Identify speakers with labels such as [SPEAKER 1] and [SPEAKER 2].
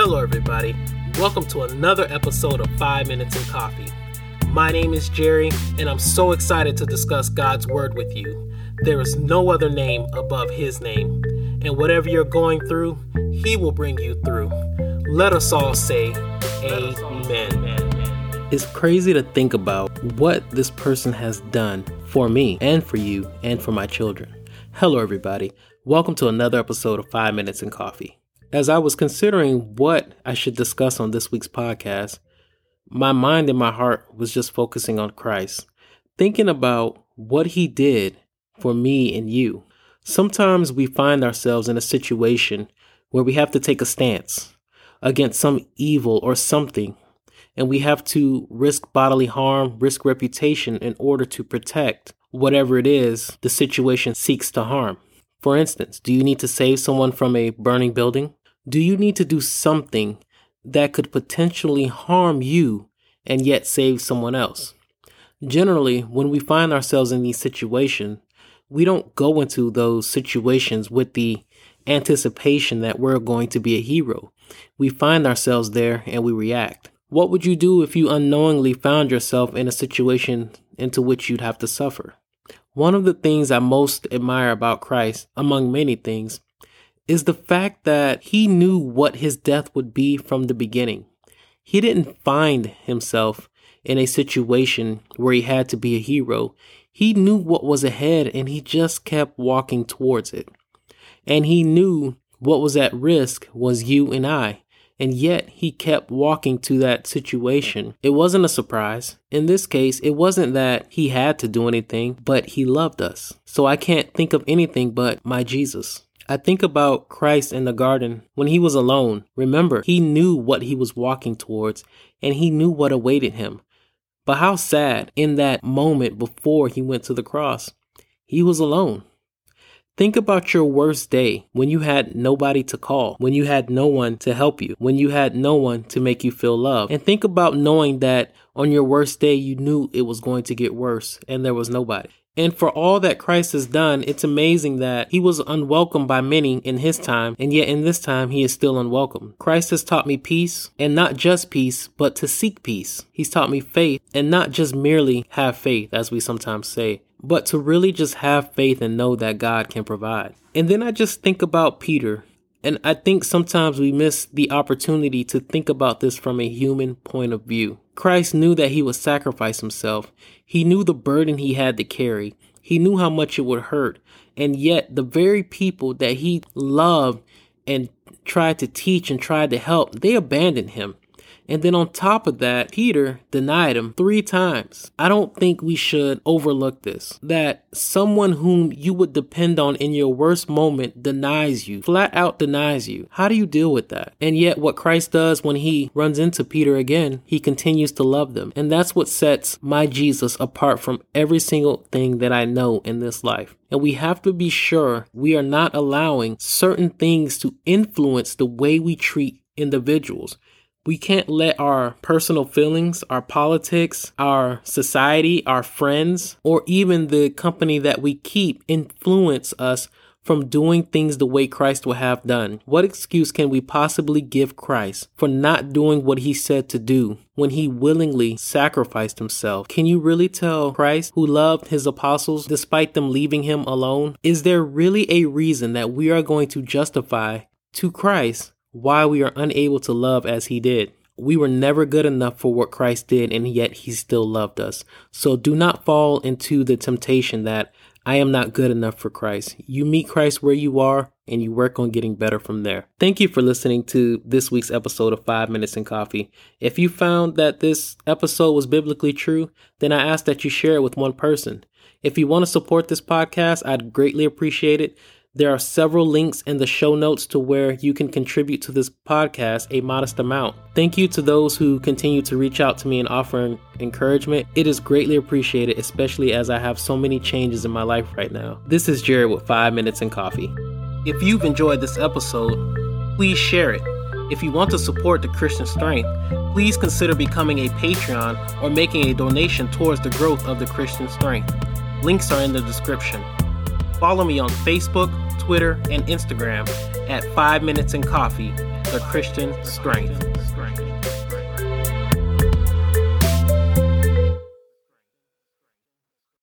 [SPEAKER 1] Hello, everybody. Welcome to another episode of 5 Minutes in Coffee. My name is Jerry, and I'm so excited to discuss God's Word with you. There is no other name above His name, and whatever you're going through, He will bring you through. Let us all say, Amen. It's crazy to think about what this person has done for me and for you and for my children. Hello, everybody. Welcome to another episode of 5 Minutes in Coffee. As I was considering what I should discuss on this week's podcast, my mind and my heart was just focusing on Christ, thinking about what he did for me and you. Sometimes we find ourselves in a situation where we have to take a stance against some evil or something, and we have to risk bodily harm, risk reputation in order to protect whatever it is the situation seeks to harm. For instance, do you need to save someone from a burning building? Do you need to do something that could potentially harm you and yet save someone else? Generally, when we find ourselves in these situations, we don't go into those situations with the anticipation that we're going to be a hero. We find ourselves there and we react. What would you do if you unknowingly found yourself in a situation into which you'd have to suffer? One of the things I most admire about Christ, among many things, is the fact that he knew what his death would be from the beginning. He didn't find himself in a situation where he had to be a hero. He knew what was ahead and he just kept walking towards it. And he knew what was at risk was you and I. And yet he kept walking to that situation. It wasn't a surprise. In this case, it wasn't that he had to do anything, but he loved us. So I can't think of anything but my Jesus. I think about Christ in the garden when he was alone. Remember, he knew what he was walking towards and he knew what awaited him. But how sad in that moment before he went to the cross. He was alone. Think about your worst day when you had nobody to call, when you had no one to help you, when you had no one to make you feel loved. And think about knowing that on your worst day you knew it was going to get worse and there was nobody. And for all that Christ has done, it's amazing that he was unwelcome by many in his time, and yet in this time he is still unwelcome. Christ has taught me peace, and not just peace, but to seek peace. He's taught me faith, and not just merely have faith, as we sometimes say, but to really just have faith and know that God can provide. And then I just think about Peter and I think sometimes we miss the opportunity to think about this from a human point of view. Christ knew that he would sacrifice himself. He knew the burden he had to carry. He knew how much it would hurt. And yet, the very people that he loved and tried to teach and tried to help, they abandoned him. And then on top of that, Peter denied him three times. I don't think we should overlook this. That someone whom you would depend on in your worst moment denies you, flat out denies you. How do you deal with that? And yet, what Christ does when he runs into Peter again, he continues to love them. And that's what sets my Jesus apart from every single thing that I know in this life. And we have to be sure we are not allowing certain things to influence the way we treat individuals. We can't let our personal feelings, our politics, our society, our friends, or even the company that we keep influence us from doing things the way Christ would have done. What excuse can we possibly give Christ for not doing what he said to do when he willingly sacrificed himself? Can you really tell Christ, who loved his apostles despite them leaving him alone? Is there really a reason that we are going to justify to Christ why we are unable to love as he did. We were never good enough for what Christ did, and yet he still loved us. So do not fall into the temptation that I am not good enough for Christ. You meet Christ where you are and you work on getting better from there. Thank you for listening to this week's episode of 5 Minutes in Coffee. If you found that this episode was biblically true, then I ask that you share it with one person. If you want to support this podcast, I'd greatly appreciate it. There are several links in the show notes to where you can contribute to this podcast a modest amount. Thank you to those who continue to reach out to me and offer encouragement. It is greatly appreciated, especially as I have so many changes in my life right now. This is Jared with 5 Minutes and Coffee. If you've enjoyed this episode, please share it. If you want to support the Christian Strength, please consider becoming a Patreon or making a donation towards the growth of the Christian Strength. Links are in the description. Follow me on Facebook, Twitter, and Instagram at 5 Minutes in Coffee the Christian strength.